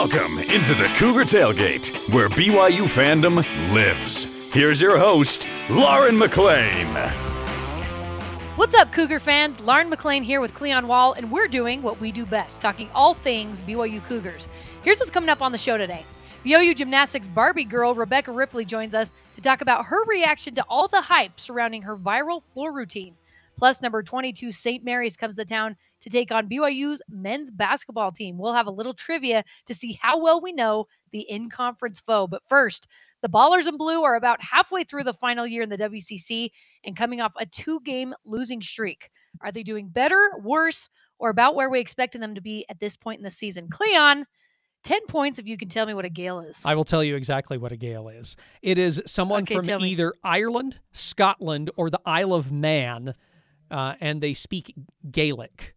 Welcome into the Cougar Tailgate, where BYU fandom lives. Here's your host, Lauren McLean. What's up, Cougar fans? Lauren McLean here with Cleon Wall, and we're doing what we do best, talking all things BYU Cougars. Here's what's coming up on the show today. BYU Gymnastics Barbie girl Rebecca Ripley joins us to talk about her reaction to all the hype surrounding her viral floor routine. Plus, number 22 St. Mary's comes to town to take on BYU's men's basketball team. We'll have a little trivia to see how well we know the in conference foe. But first, the Ballers in Blue are about halfway through the final year in the WCC and coming off a two game losing streak. Are they doing better, worse, or about where we expected them to be at this point in the season? Cleon, 10 points if you can tell me what a Gael is. I will tell you exactly what a Gael is. It is someone Okay, from either Ireland, Scotland, or the Isle of Man, uh, and they speak Gaelic.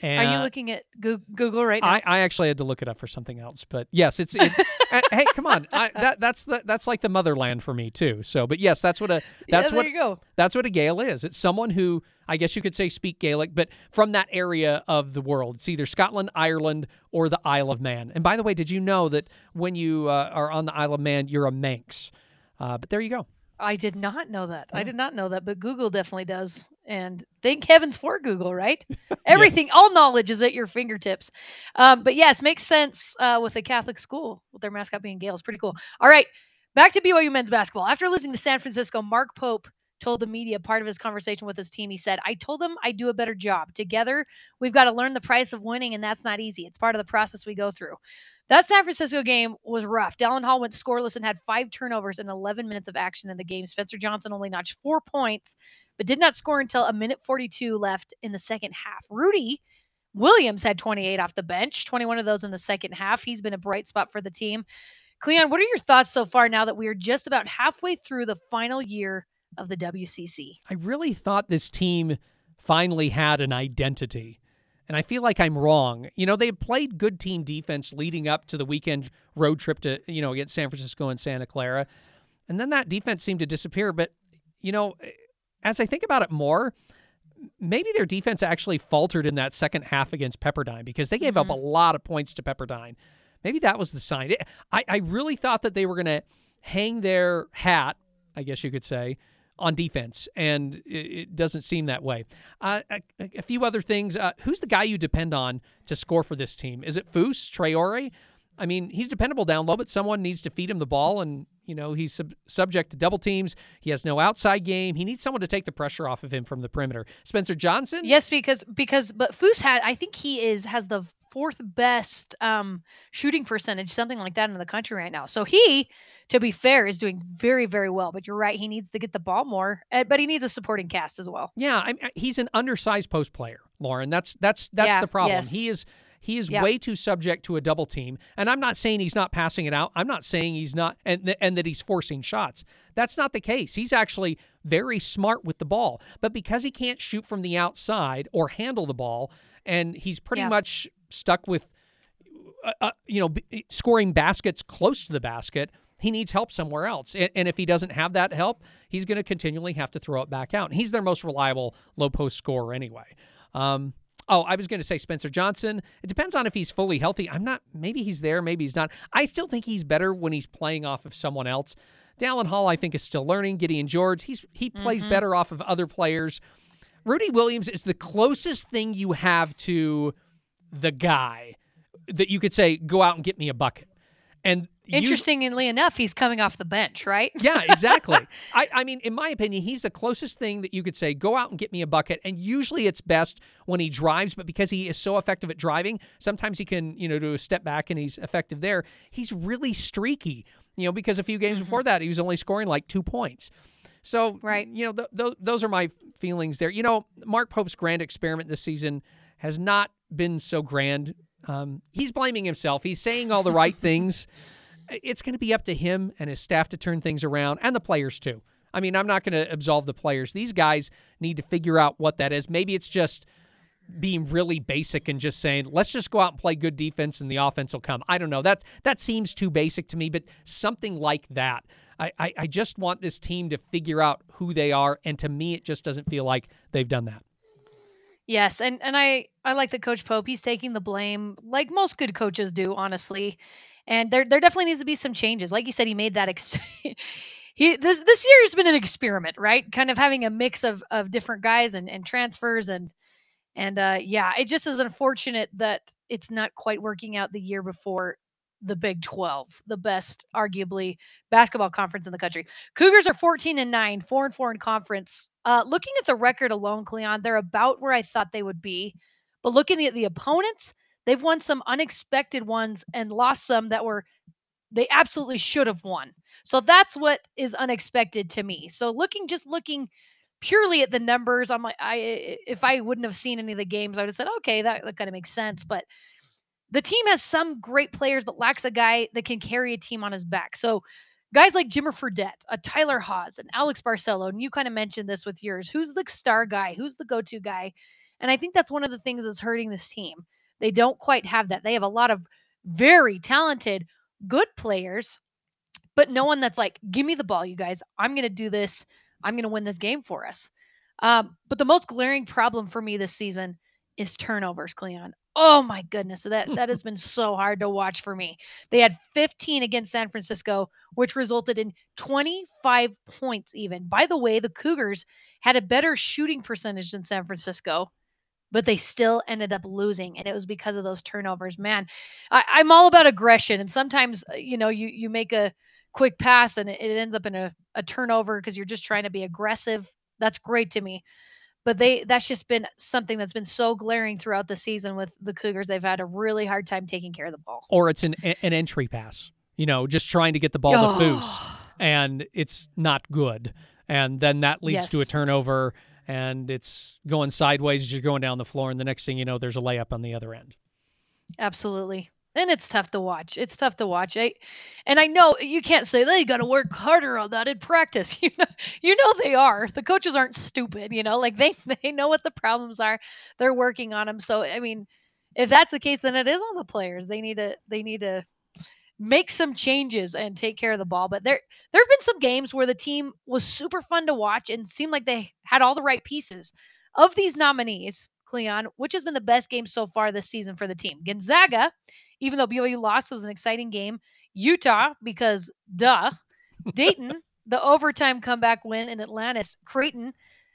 And Are you looking at Google right now? I, I actually had to look it up for something else, but yes, it's it's. uh, hey, come on, I, that that's the, that's like the motherland for me too. So, but yes, that's what a that's yeah, what that's what a Gael is. It's someone who I guess you could say speak Gaelic, but from that area of the world. It's either Scotland, Ireland, or the Isle of Man. And by the way, did you know that when you uh, are on the Isle of Man, you're a Manx? Uh, but there you go. I did not know that. Oh. I did not know that, but Google definitely does. And thank heavens for Google, right? Everything, all knowledge is at your fingertips. Um, but yes, makes sense uh, with a Catholic school with their mascot being Gaels. Pretty cool. All right, back to BYU men's basketball. After losing to San Francisco, Mark Pope told the media part of his conversation with his team. He said, I told them I'd do a better job. Together, we've got to learn the price of winning, and that's not easy. It's part of the process we go through. That San Francisco game was rough. Dallin Hall went scoreless and had five turnovers in 11 minutes of action in the game. Spencer Johnson only notched four points, but did not score until a minute 42 left in the second half. Rudi Williams had 28 off the bench, 21 of those in the second half. He's been a bright spot for the team. Cleon, what are your thoughts so far now that we are just about halfway through the final year of the WCC? I really thought this team finally had an identity. And I feel like I'm wrong. You know, they played good team defense leading up to the weekend road trip to, you know, against San Francisco and Santa Clara. And then that defense seemed to disappear. But, you know, as I think about it more, maybe their defense actually faltered in that second half against Pepperdine because they gave up a mm-hmm. lot of points to Pepperdine. Maybe that was the sign. It- I, I really thought that they were going to hang their hat, I guess you could say, on defense, and it, doesn't seem that way. Uh, a, a few other things. Uh, who's the guy you depend on to score for this team? Is it Foose, Traore? I mean, he's dependable down low, but someone needs to feed him the ball, and you know he's sub- subject to double teams. He has no outside game. He needs someone to take the pressure off of him from the perimeter. Spencer Johnson. Yes, because because but Foose had I think he is has the fourth best um shooting percentage, something like that in the country right now. So he, to be fair, is doing very very well. But you're right, he needs to get the ball more, uh, but he needs a supporting cast as well. Yeah, I, I- he's an undersized post player, Lauren. That's that's that's Yeah, the problem. yes. He is he is Yeah. way too subject to a double team. And I'm not saying he's not passing it out. I'm not saying he's not and th- and that he's forcing shots. That's not the case. He's actually very smart with the ball. But because he can't shoot from the outside or handle the ball and he's pretty Yeah. much stuck with uh, uh, you know, b- scoring baskets close to the basket, he needs help somewhere else. And, and if he doesn't have that help, he's going to continually have to throw it back out. And he's their most reliable low post scorer anyway. Um, oh, I was going to say Spencer Johnson. It depends on if he's fully healthy. I'm not, maybe he's there, maybe he's not. I still think he's better when he's playing off of someone else. Dallin Hall, I think, is still learning. Gideon George, he's he plays better off of other players. Rudi Williams is the closest thing you have to the guy that you could say, go out and get me a bucket. And you- Interestingly enough, he's coming off the bench, right? yeah, exactly. I, I mean, in my opinion, he's the closest thing that you could say, go out and get me a bucket. And usually it's best when he drives, but because he is so effective at driving, sometimes he can, you know, do a step back and he's effective there. He's really streaky, you know, because a few games mm-hmm. before that, he was only scoring like two points. So, Right. you know, th- th- those are my feelings there. You know, Mark Pope's grand experiment this season has not been so grand. Um, he's blaming himself. He's saying all the right things. It's going to be up to him and his staff to turn things around and the players too. I mean, I'm not going to absolve the players. These guys need to figure out what that is. Maybe it's just being really basic and just saying, let's just go out and play good defense and the offense will come. I don't know. That that seems too basic to me, but something like that. I, I, I just want this team to figure out who they are, and to me, it just doesn't feel like they've done that. Yes, and and I I like that Coach Pope. He's taking the blame, like most good coaches do, honestly. And there there definitely needs to be some changes. Like you said, he made that. Ex- he this this year has been an experiment, right? Kind of having a mix of of different guys and and transfers and and uh yeah, it just is unfortunate that it's not quite working out the year before the Big 12, the best, arguably, basketball conference in the country. Cougars are 14 and 9, 4 and 4 in conference. Uh, looking at the record alone, Cleon, they're about where I thought they would be. But looking at the opponents, they've won some unexpected ones and lost some that were they absolutely should have won. So that's what is unexpected to me. So looking just looking purely at the numbers, I'm like I if I wouldn't have seen any of the games, I would have said, okay, that, that kind of makes sense. But the team has some great players, but lacks a guy that can carry a team on his back. So guys like Jimmer Fredette, a Tyler Haws, and Alex Barcello, and you kind of mentioned this with yours. Who's the star guy? Who's the go-to guy? And I think that's one of the things that's hurting this team. They don't quite have that. They have a lot of very talented, good players, but no one that's like, give me the ball, you guys. I'm going to do this. I'm going to win this game for us. Um, but the most glaring problem for me this season is turnovers, Cleon. Oh my goodness. That that has been so hard to watch for me. They had 15 against San Francisco, which resulted in 25 points even. By the way, the Cougars had a better shooting percentage than San Francisco, but they still ended up losing. And it was because of those turnovers. Man, I, I'm all about aggression. And sometimes, uh, you know, you you make a quick pass and it, it ends up in a, a turnover because you're just trying to be aggressive. That's great to me but they that's just been something that's been so glaring throughout the season with the Cougars. They've had a really hard time taking care of the ball. Or it's an an entry pass, you know, just trying to get the ball oh. to Foose, and it's not good, and then that leads yes. to a turnover, and it's going sideways as you're going down the floor, and the next thing you know, there's a layup on the other end. Absolutely and it's tough to watch. It's tough to watch. I, and I know you can't say they got to work harder on that in practice. You know, you know they are. The coaches aren't stupid. You know, like they they know what the problems are. They're working on them. So I mean, if that's the case, then it is on the players. They need to they need to make some changes and take care of the ball. But there there have been some games where the team was super fun to watch and seemed like they had all the right pieces. Of these nominees, Cleon, which has been the best game so far this season for the team? Gonzaga even though BYU lost, it was an exciting game. Utah, because duh. Dayton, the overtime comeback win in Atlantis. Creighton,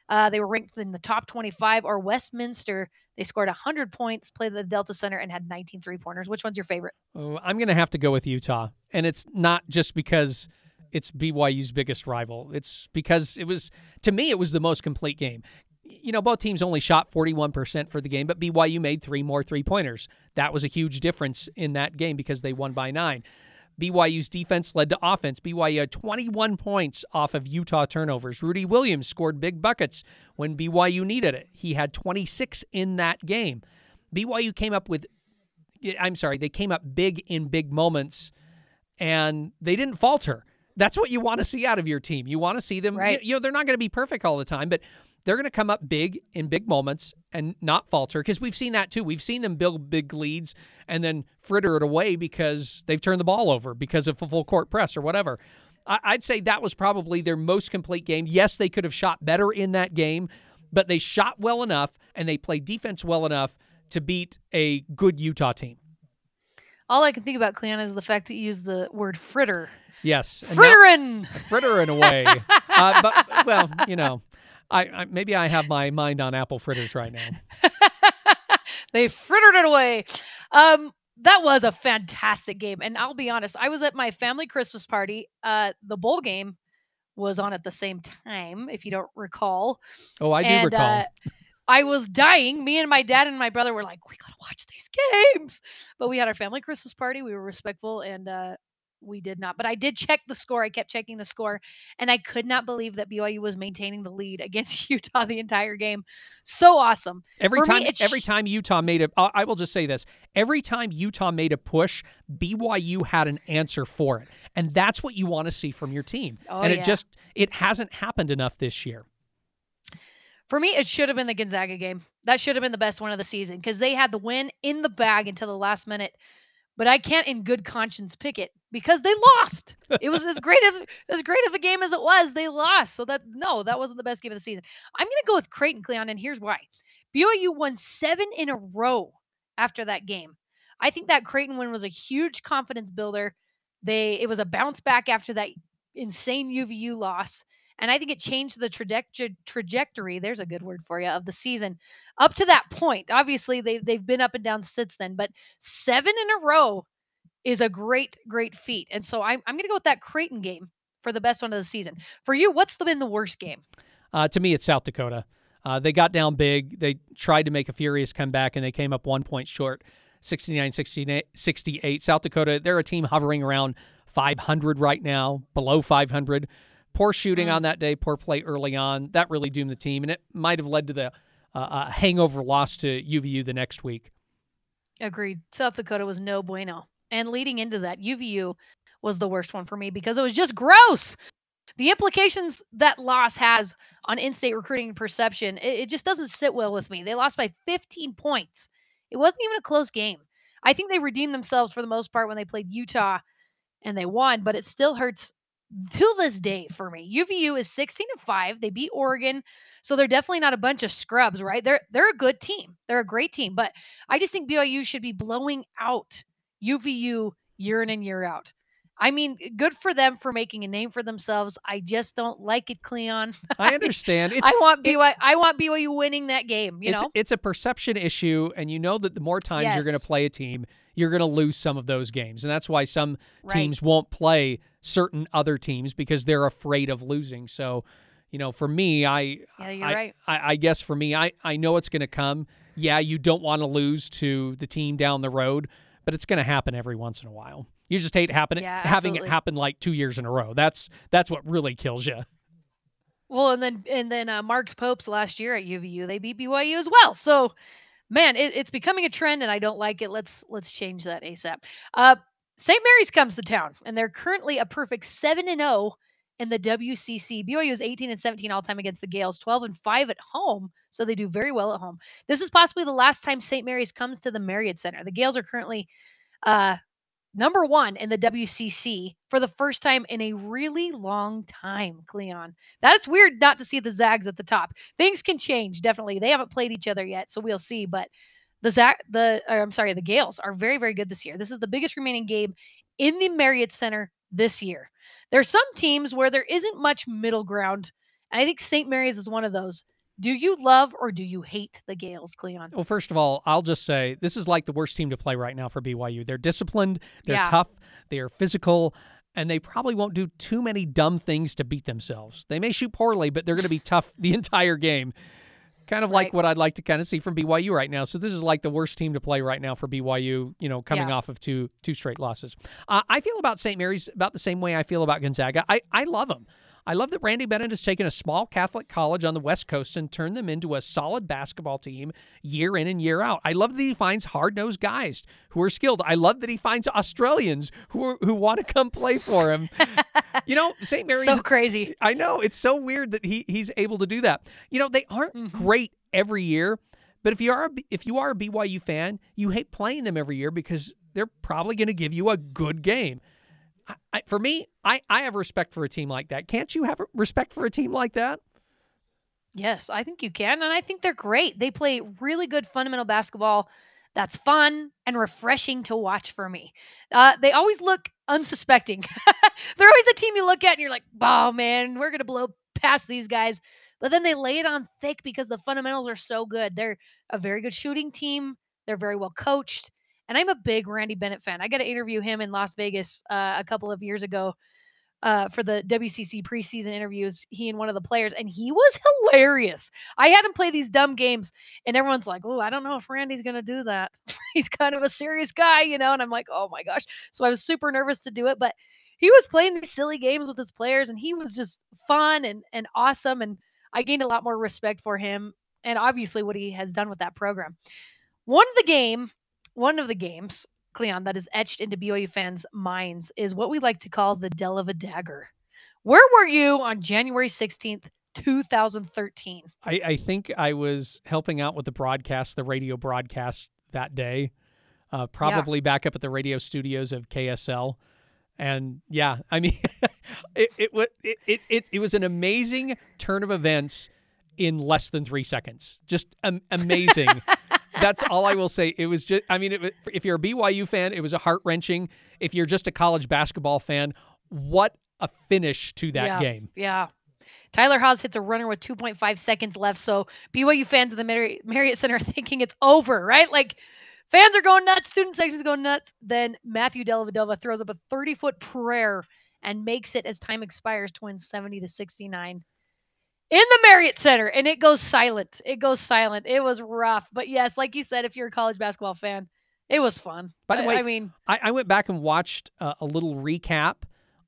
uh, they were ranked in the top 25. Or Westminster, they scored 100 points, played at the Delta Center, and had 19 three pointers. Which one's your favorite? Oh, I'm going to have to go with Utah. And it's not just because it's BYU's biggest rival. It's because it was, to me, it was the most complete game you know, both teams only shot 41% for the game, but BYU made three more three pointers. That was a huge difference in that game because they won by nine. BYU's defense led to offense. BYU had 21 points off of Utah turnovers. Rudi Williams scored big buckets when BYU needed it. He had 26 in that game. BYU came up with, I'm sorry, they came up big in big moments and they didn't falter. That's what you want to see out of your team. You want to see them, right. you, you know, they're not going to be perfect all the time, but they're going to come up big in big moments and not falter because we've seen that too. We've seen them build big leads and then fritter it away because they've turned the ball over because of a full court press or whatever. I'd say that was probably their most complete game. Yes, they could have shot better in that game, but they shot well enough and they played defense well enough to beat a good Utah team. All I can think about, Cleon, is the fact that you use the word fritter. Yes. Frittering. Frittering away. uh, but, well, you know. I, I maybe I have my mind on apple fritters right now. they frittered it away. Um, that was a fantastic game, and I'll be honest. I was at my family Christmas party. Uh, the bowl game was on at the same time, if you don't recall. Oh, I do and, recall. Uh, I was dying. Me and my dad and my brother were like, "We gotta watch these games," but we had our family Christmas party. We were respectful, and uh, we did not. But I did check the score. I kept checking the score, and I could not believe that BYU was maintaining the lead against Utah the entire game. So awesome. Every For time, me, every time Utah made a, I will just say this: every time Utah made a push, BYU had an answer for it, and that's what you want to see from your team. Oh, and it yeah. just it hasn't happened enough this year. For me, it should have been the Gonzaga game. That should have been the best one of the season because they had the win in the bag until the last minute but I can't in good conscience pick it because they lost. It was as great of as great of a game as it was. They lost. So that no, that wasn't the best game of the season. I'm gonna go with Creighton Cleon, and here's why. BYU won seven in a row after that game. I think that Creighton win was a huge confidence builder. They it was a bounce back after that insane UVU loss. And I think it changed the trajectory, trajectory, there's a good word for you, of the season up to that point. Obviously, they, they've been up and down since then, but seven in a row is a great, great feat. And so I'm, I'm going to go with that Creighton game for the best one of the season. For you, what's been the worst game? Uh, to me, it's South Dakota. Uh, they got down big. They tried to make a furious comeback, and they came up one point short, 69 68. South Dakota, they're a team hovering around 500 right now, below 500. Poor shooting mm. on that day, poor play early on. That really doomed the team, and it might have led to the uh, uh hangover loss to UVU the next week. Agreed. South Dakota was no bueno. And leading into that, UVU was the worst one for me because it was just gross. The implications that loss has on in state recruiting perception, it, it just doesn't sit well with me. They lost by 15 points. It wasn't even a close game. I think they redeemed themselves for the most part when they played Utah and they won, but it still hurts to this day for me. UVU is 16 and 5. They beat Oregon. So they're definitely not a bunch of scrubs, right? They're they're a good team. They're a great team, but I just think BYU should be blowing out UVU year in and year out. I mean, good for them for making a name for themselves. I just don't like it, Cleon. I understand. It's, I want BYU. It, I want BYU winning that game. You it's, know, it's a perception issue, and you know that the more times yes. you're going to play a team, you're going to lose some of those games, and that's why some right. teams won't play certain other teams because they're afraid of losing. So, you know, for me, I, yeah, you're I, right. I, I guess for me, I, I know it's going to come. Yeah, you don't want to lose to the team down the road, but it's going to happen every once in a while. You just hate happening yeah, having it happen like two years in a row. That's that's what really kills you. Well, and then and then uh, Mark Pope's last year at UVU, they beat BYU as well. So, man, it, it's becoming a trend, and I don't like it. Let's let's change that asap. Uh, St. Mary's comes to town, and they're currently a perfect seven and zero oh in the WCC. BYU is 18 and 17 all time against the Gaels, 12 and 5 at home, so they do very well at home. This is possibly the last time St. Mary's comes to the Marriott Center. The Gaels are currently uh, number one in the WCC for the first time in a really long time, Cleon. That's weird not to see the Zags at the top. Things can change, definitely. They haven't played each other yet, so we'll see. But the Zag, the I'm sorry, the Gaels are very, very good this year. This is the biggest remaining game in the Marriott Center this year. There's some teams where there isn't much middle ground, and I think St. Mary's is one of those. Do you love or do you hate the Gaels, Cleon? Well, first of all, I'll just say this is like the worst team to play right now for BYU. They're disciplined, they're yeah. tough, they are physical, and they probably won't do too many dumb things to beat themselves. They may shoot poorly, but they're going to be tough the entire game. Kind of right. like what I'd like to kind of see from BYU right now. So this is like the worst team to play right now for BYU. You know, coming yeah. off of two two straight losses. Uh, I feel about St. Mary's about the same way I feel about Gonzaga. I I love them. I love that Randy Bennett has taken a small Catholic college on the West Coast and turned them into a solid basketball team year in and year out. I love that he finds hard nosed guys who are skilled. I love that he finds Australians who are, who want to come play for him. you know, St. Mary's so crazy. I know it's so weird that he he's able to do that. You know, they aren't mm-hmm. great every year, but if you are a, if you are a BYU fan, you hate playing them every year because they're probably going to give you a good game. I, for me, I, I have respect for a team like that. Can't you have respect for a team like that? Yes, I think you can. And I think they're great. They play really good fundamental basketball that's fun and refreshing to watch for me. Uh, they always look unsuspecting. they're always a team you look at and you're like, oh man, we're going to blow past these guys. But then they lay it on thick because the fundamentals are so good. They're a very good shooting team, they're very well coached. And I'm a big Randy Bennett fan. I got to interview him in Las Vegas uh, a couple of years ago uh, for the WCC preseason interviews. He and one of the players, and he was hilarious. I had him play these dumb games, and everyone's like, "Oh, I don't know if Randy's to do that. He's kind of a serious guy, you know." And I'm like, "Oh my gosh!" So I was super nervous to do it, but he was playing these silly games with his players, and he was just fun and and awesome. And I gained a lot more respect for him, and obviously what he has done with that program. One of the game one of the games, Cleon, that is etched into BYU fans' minds is what we like to call the Dell of a Dagger. Where were you on January 16th, 2013? I, I think I was helping out with the broadcast, the radio broadcast that day, uh, probably yeah. back up at the radio studios of KSL. And yeah, I mean, it, it, it, it, it, it was an amazing turn of events in less than three seconds. Just am- amazing. That's all I will say. It was just, I mean, it, if you're a BYU fan, it was a heart wrenching. If you're just a college basketball fan, what a finish to that yeah. game. Yeah. Tyler Haws hits a runner with 2.5 seconds left. So BYU fans of the Marriott, Marriott Center are thinking it's over, right? Like fans are going nuts, student sections going nuts. Then Matthew Dellavedova throws up a 30 foot prayer and makes it as time expires to win 70 to 69 in the Marriott Center. And it goes silent. It goes silent. It was rough. But yes, like you said, if you're a college basketball fan, it was fun. By the I- way, I mean, I, I went back and watched uh, a little recap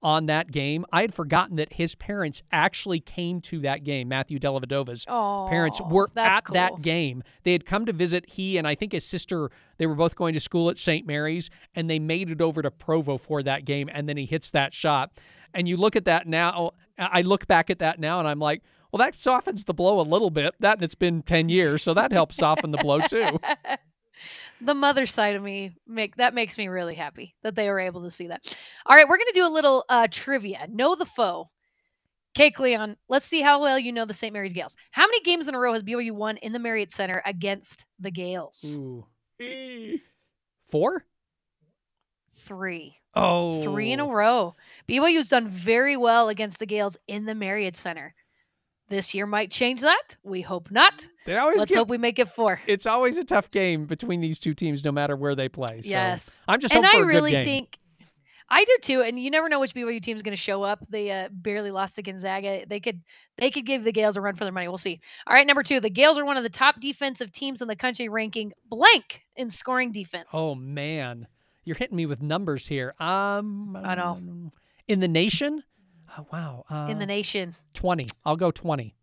on that game. I had forgotten that his parents actually came to that game. Matthew Dellavedova's oh, parents were at that game. They had come to visit he and I think his sister. They were both going to school at St. Mary's, and they made it over to Provo for that game. And then he hits that shot. And you look at that now. I look back at that now, and I'm like, well, that softens the blow a little bit. That and it's been ten years, so that helps soften the blow too. the mother side of me make that makes me really happy that they were able to see that. All right, we're gonna do a little uh, trivia. Know the foe. Okay, Cleon, let's see how well you know the St. Mary's Gaels. How many games in a row has BYU won in the Marriott Center against the Gaels? Ooh. Four? Three. Oh, Three in a row. BYU's done very well against the Gaels in the Marriott Center. This year might change that. We hope not. They always Let's get, hope we make it four. it's always a tough game between these two teams, no matter where they play. So yes. I'm just and hoping I for a really good game. think I do too. And you never know which BYU team is going to show up. They uh, barely lost to Gonzaga. They could they could give the Gaels a run for their money. We'll see. All right, number two, the Gales are one of the top defensive teams in the country, ranking blank in scoring defense. Oh man, you're hitting me with numbers here. Um, I know. In the nation, oh, wow. Uh, in the nation, twenty. I'll go twenty.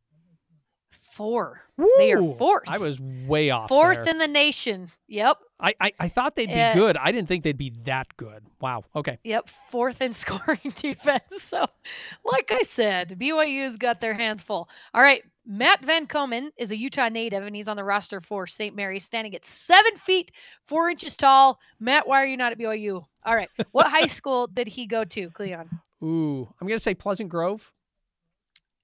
four. They are fourth. I was way off. Fourth there. in the nation. Yep. I, I I thought they'd be Uh, good. I didn't think they'd be that good. Wow. Okay. Yep, fourth in scoring defense. So, like I said, BYU's got their hands full. All right, Matt Van Komen is a Utah native, and he's on the roster for St. Mary's, standing at seven feet four inches tall. Matt, why are you not at BYU? All right, what high school did he go to, Cleon? Ooh, I'm gonna say Pleasant Grove.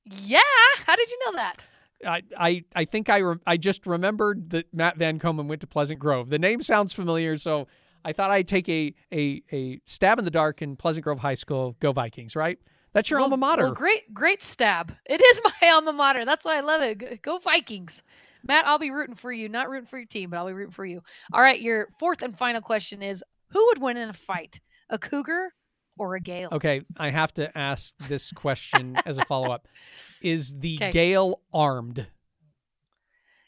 Yeah, how did you know that? I, I, I think I, re- I just remembered that Matt Van Komen went to Pleasant Grove. The name sounds familiar, so I thought I'd take a, a, a stab in the dark in Pleasant Grove High School. Go Vikings, right? That's your Well- alma mater. Well, great, great stab. It is my alma mater. That's why I love it. Go Vikings. Matt, I'll be rooting for you. Not rooting for your team, but I'll be rooting for you. All right, your fourth and final question is who would win in a fight? A cougar or a Gael? Okay, I have to ask this question as a follow up. Is the 'Kay. Gael armed?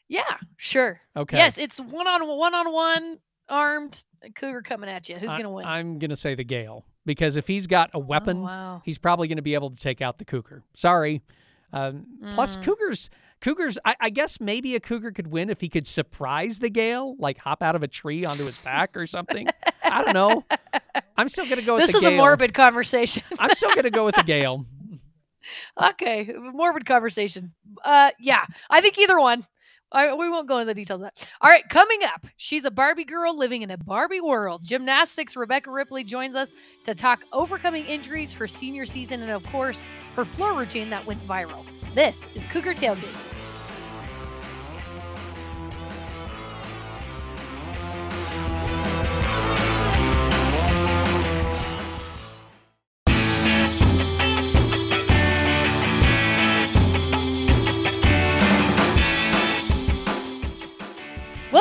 Yeah, sure. Okay. Yes, it's one on one on one armed cougar coming at you. Who's I- gonna win? I'm going to say the Gael because if he's got a Oh, weapon, wow. he's probably going to be able to take out the Cougar. Sorry. Um, Plus, Mm. Cougars, Cougars. I, I guess maybe a Cougar could win if he could surprise the Gael, like hop out of a tree onto his back or something. I don't know. I'm still going to go with This is Gael. a morbid conversation. I'm still going to go with the Gael. okay, morbid conversation. Uh, yeah, I think either one. I, we won't go into the details of that. All right, coming up, she's a Barbie girl living in a Barbie world. Gymnastics Rebecca Ripley joins us to talk overcoming injuries, her senior season, and of course, her floor routine that went viral. This is Cougar Tailgate.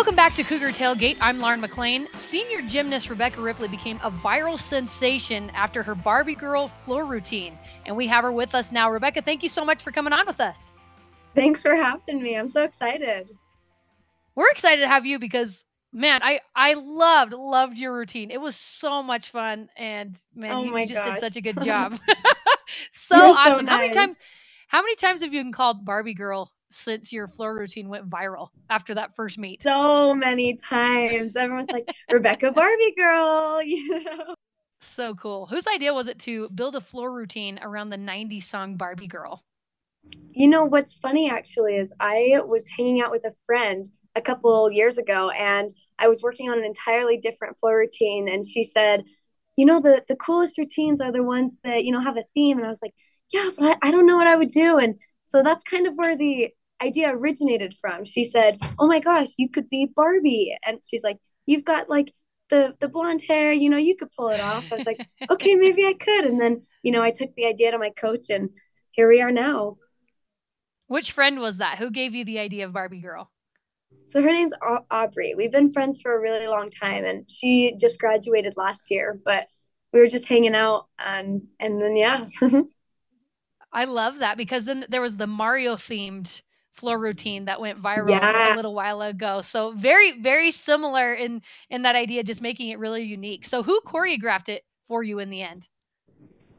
Welcome back to Cougar Tailgate. I'm Lauren McLean. Senior gymnast Rebecca Ripley became a viral sensation after her Barbie girl floor routine. And we have her with us now. Rebecca, thank you so much for coming on with us. Thanks for having me. I'm so excited. We're excited to have you because man, I I loved loved your routine. It was so much fun and man, Oh you, you just did such a good job. so You're so awesome. How many times how many times have you been called Barbie girl since your floor routine went viral after that first meet? So many times. Everyone's like, Rebecca Barbie girl, you know. So cool. Whose idea was it to build a floor routine around the 90s song Barbie Girl? You know what's funny actually is I was hanging out with a friend a couple years ago and I was working on an entirely different floor routine and she said, you know, the the coolest routines are the ones that, you know, have a theme. And I was like, yeah, but I, I don't know what I would do. And so that's kind of where the idea originated from. She said, "Oh my gosh, you could be Barbie," and she's like, "You've got like the the blonde hair, you know, you could pull it off." I was like, "Okay, maybe I could." And then you know, I took the idea to my coach, and here we are now. Which friend was that? Who gave you the idea of Barbie Girl? So her name's Aubrey. We've been friends for a really long time, and she just graduated last year. But we were just hanging out, and and then yeah. I love that because then there was the Mario themed floor routine that went viral yeah. a little while ago. So very very similar in in that idea, just making it really unique. So who choreographed it for you in the end?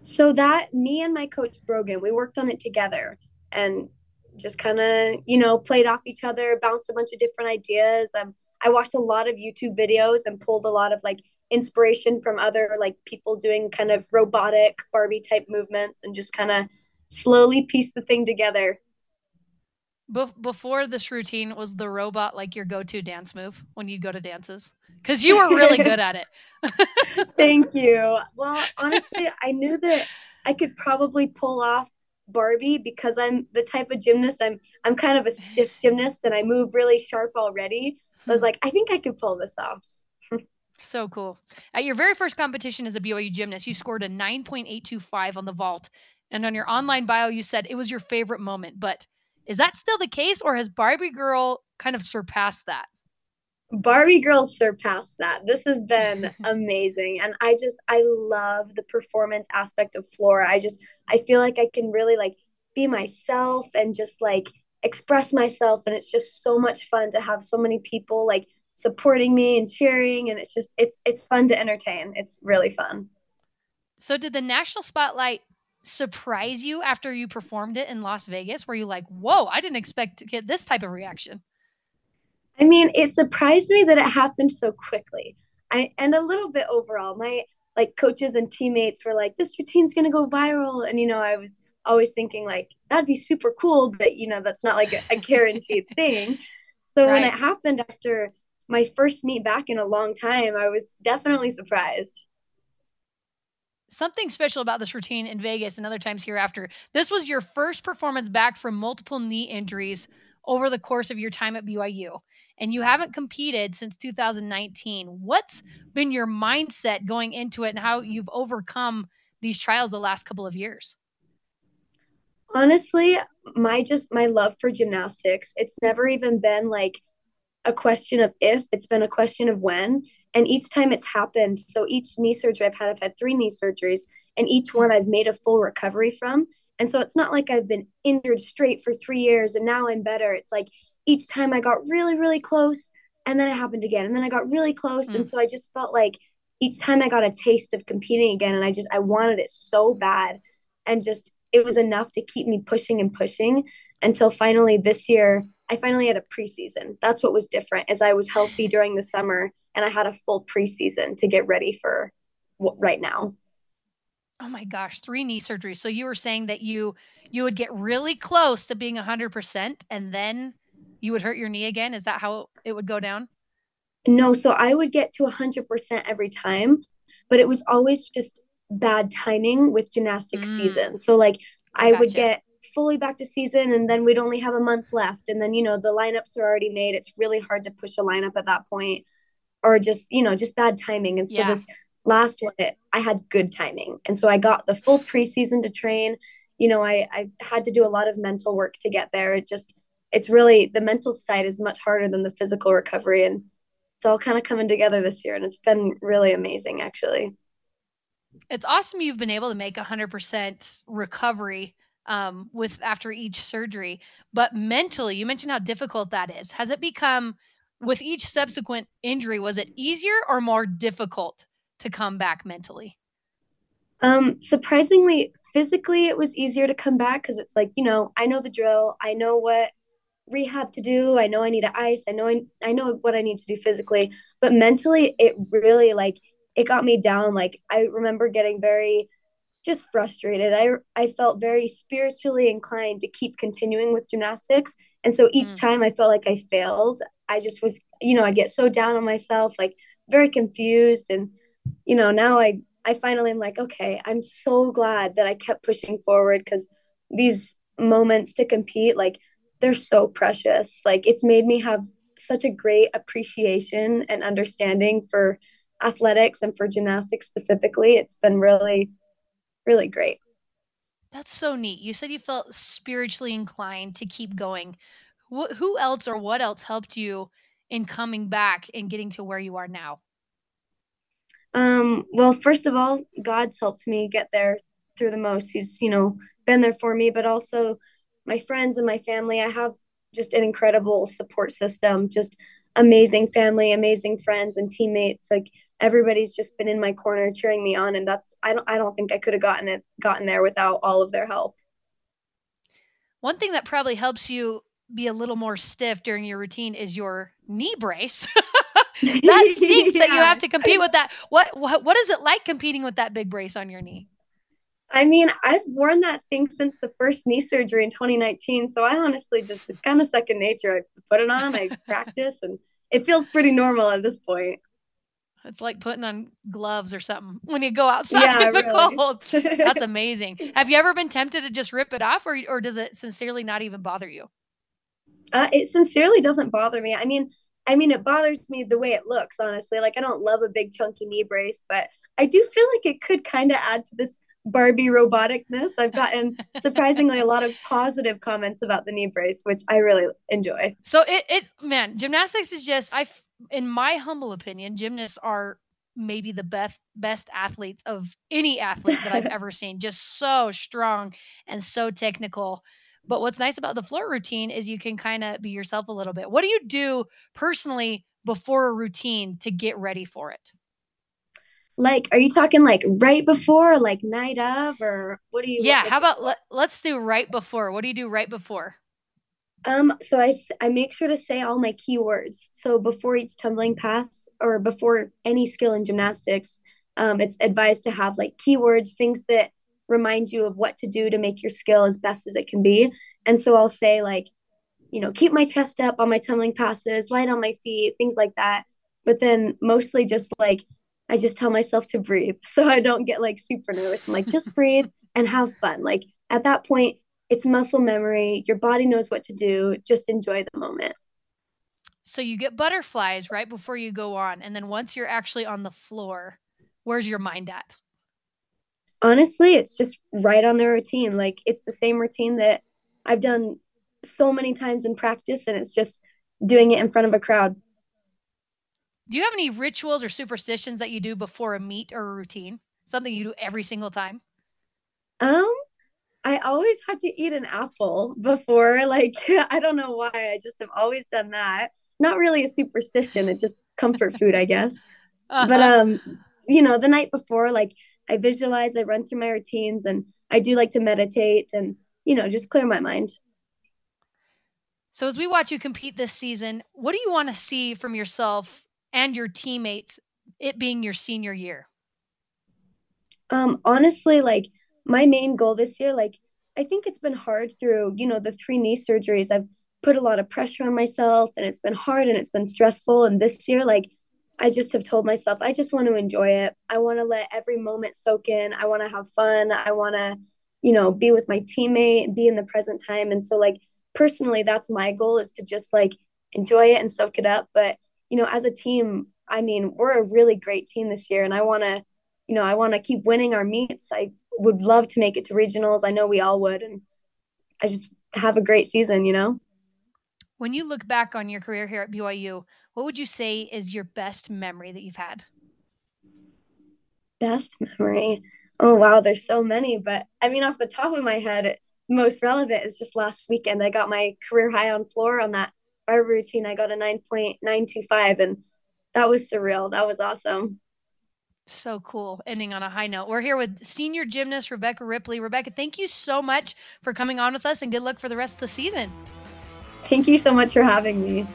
So that me and my coach Brogan, we worked on it together, and just kind of you know played off each other bounced a bunch of different ideas um, i watched a lot of youtube videos and pulled a lot of like inspiration from other like people doing kind of robotic barbie type movements and just kind of slowly piece the thing together Be- before this routine was the robot like your go-to dance move when you go to dances because you were really good at it thank you well honestly i knew that i could probably pull off Barbie because I'm the type of gymnast. I'm I'm kind of a stiff gymnast and I move really sharp already. So I was hmm. like, I think I could pull this off. so cool. At your very first competition as a BYU gymnast, you scored a 9.825 on the vault. And on your online bio, you said it was your favorite moment. But is that still the case, or has Barbie Girl kind of surpassed that? Barbie Girls surpassed that. This has been amazing. And I just, I love the performance aspect of Flora. I just, I feel like I can really like be myself and just like express myself. And it's just so much fun to have so many people like supporting me and cheering. And it's just, it's, it's fun to entertain. It's really fun. So did the national spotlight surprise you after you performed it in Las Vegas? Were you like, whoa, I didn't expect to get this type of reaction? I mean, it surprised me that it happened so quickly. I and a little bit overall. My like coaches and teammates were like, "This routine's gonna go viral," and you know, I was always thinking like, "That'd be super cool," but you know, that's not like a, a guaranteed thing. So right. when it happened after my first meet back in a long time, I was definitely surprised. Something special about this routine in Vegas and other times hereafter. This was your first performance back from multiple knee injuries over the course of your time at BYU and you haven't competed since 2019. What's been your mindset going into it and how you've overcome these trials the last couple of years? Honestly, my just my love for gymnastics, it's never even been like a question of if, it's been a question of when. And each time it's happened, so each knee surgery I've had, I've had three knee surgeries, and each one I've made a full recovery from. And so it's not like I've been injured straight for three years and now I'm better. It's like each time I got really, really close and then it happened again. And then I got really close. Mm. And so I just felt like each time I got a taste of competing again and I just I wanted it so bad. And just it was enough to keep me pushing and pushing until finally this year I finally had a preseason. That's what was different is I was healthy during the summer and I had a full preseason to get ready for right now. Oh my gosh, three knee surgeries. So you were saying that you you would get really close to being 100% and then you would hurt your knee again? Is that how it would go down? No, so I would get to 100% every time, but it was always just bad timing with gymnastics mm. season. So like I gotcha. would get fully back to season and then we'd only have a month left and then you know the lineups are already made. It's really hard to push a lineup at that point or just, you know, just bad timing. And so yeah. this last one it, I had good timing. And so I got the full preseason to train. You know, I I had to do a lot of mental work to get there. It just it's really the mental side is much harder than the physical recovery and it's all kind of coming together this year and it's been really amazing actually it's awesome you've been able to make 100% recovery um, with after each surgery but mentally you mentioned how difficult that is has it become with each subsequent injury was it easier or more difficult to come back mentally um surprisingly physically it was easier to come back because it's like you know i know the drill i know what rehab to do. I know I need to ice. I know I, I know what I need to do physically, but mentally it really like it got me down. Like I remember getting very just frustrated. I I felt very spiritually inclined to keep continuing with gymnastics. And so each mm. time I felt like I failed, I just was, you know, I get so down on myself, like very confused. And, you know, now I I finally am like, okay, I'm so glad that I kept pushing forward because these moments to compete, like they're so precious. Like it's made me have such a great appreciation and understanding for athletics and for gymnastics specifically. It's been really, really great. That's so neat. You said you felt spiritually inclined to keep going. Wh- who else or what else helped you in coming back and getting to where you are now? Um, well, first of all, God's helped me get there through the most. He's, you know, been there for me, but also my friends and my family. I have just an incredible support system, just amazing family, amazing friends and teammates. Like everybody's just been in my corner cheering me on and that's I don't I don't think I could have gotten it gotten there without all of their help. One thing that probably helps you be a little more stiff during your routine is your knee brace. that stinks yeah. that you have to compete with that. What, what what is it like competing with that big brace on your knee? I mean, I've worn that thing since the first knee surgery in 2019. So I honestly just, it's kind of second nature. I put it on, I practice, and it feels pretty normal at this point. It's like putting on gloves or something when you go outside yeah, in the really. cold. That's amazing. Have you ever been tempted to just rip it off, or or does it sincerely not even bother you? Uh, it sincerely doesn't bother me. I mean, I mean, it bothers me the way it looks. Honestly, like I don't love a big chunky knee brace, but I do feel like it could kind of add to this Barbie roboticness. I've gotten surprisingly a lot of positive comments about the knee brace, which I really enjoy. So it, it's man, gymnastics is just I, in my humble opinion, gymnasts are maybe the best best athletes of any athlete that I've ever seen. Just so strong and so technical. But what's nice about the floor routine is you can kind of be yourself a little bit. What do you do personally before a routine to get ready for it? Like, are you talking like right before, like night of, or what do you? Yeah, how about let, let's do right before. What do you do right before? Um, so I I make sure to say all my keywords. So before each tumbling pass or before any skill in gymnastics, um, it's advised to have like keywords, things that remind you of what to do to make your skill as best as it can be. And so I'll say like, you know, keep my chest up on my tumbling passes, light on my feet, things like that. But then mostly just like I just tell myself to breathe so I don't get like super nervous. I'm like, just breathe and have fun. Like at that point, it's muscle memory. Your body knows what to do. Just enjoy the moment. So you get butterflies right before you go on. And then once you're actually on the floor, where's your mind at? Honestly, it's just right on the routine. Like it's the same routine that I've done so many times in practice, and it's just doing it in front of a crowd. Do you have any rituals or superstitions that you do before a meet or a routine? Something you do every single time? Um, I always have to eat an apple before. Like, I don't know why. I just have always done that. Not really a superstition. It's just comfort food, I guess. Uh-huh. But um, you know, the night before, like I visualize, I run through my routines, and I do like to meditate and you know just clear my mind. So as we watch you compete this season, what do you want to see from yourself and your teammates, it being your senior year? Um, honestly, like my main goal this year, like I think it's been hard through, you know, the three knee surgeries. I've put a lot of pressure on myself and it's been hard and it's been stressful. And this year, like I just have told myself, I just want to enjoy it. I want to let every moment soak in. I want to have fun. I want to, you know, be with my teammate, be in the present time. And so, like, personally, that's my goal is to just like enjoy it and soak it up. But you know, as a team, I mean, we're a really great team this year, and I want to, you know, I want to keep winning our meets. I would love to make it to regionals. I know we all would, and I just have a great season. You know. When you look back on your career here at BYU, what would you say is your best memory that you've had? Best memory. Oh wow, there's so many, but I mean, off the top of my head, most relevant is just last weekend. I got my career high on floor on that our routine, I got a 9.925 and that was surreal. That was awesome. So cool. Ending on a high note. We're here with senior gymnast Rebecca Ripley. Rebecca, thank you so much for coming on with us and good luck for the rest of the season. Thank you so much for having me.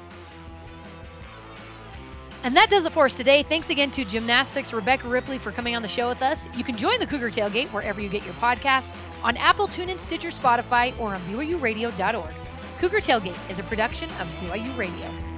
And that does it for us today. Thanks again to Gymnastics Rebecca Ripley for coming on the show with us. You can join the Cougar Tailgate wherever you get your podcasts on Apple, TuneIn, Stitcher, Spotify, or on BYURadio.org. Cougar Tailgate is a production of BYU Radio.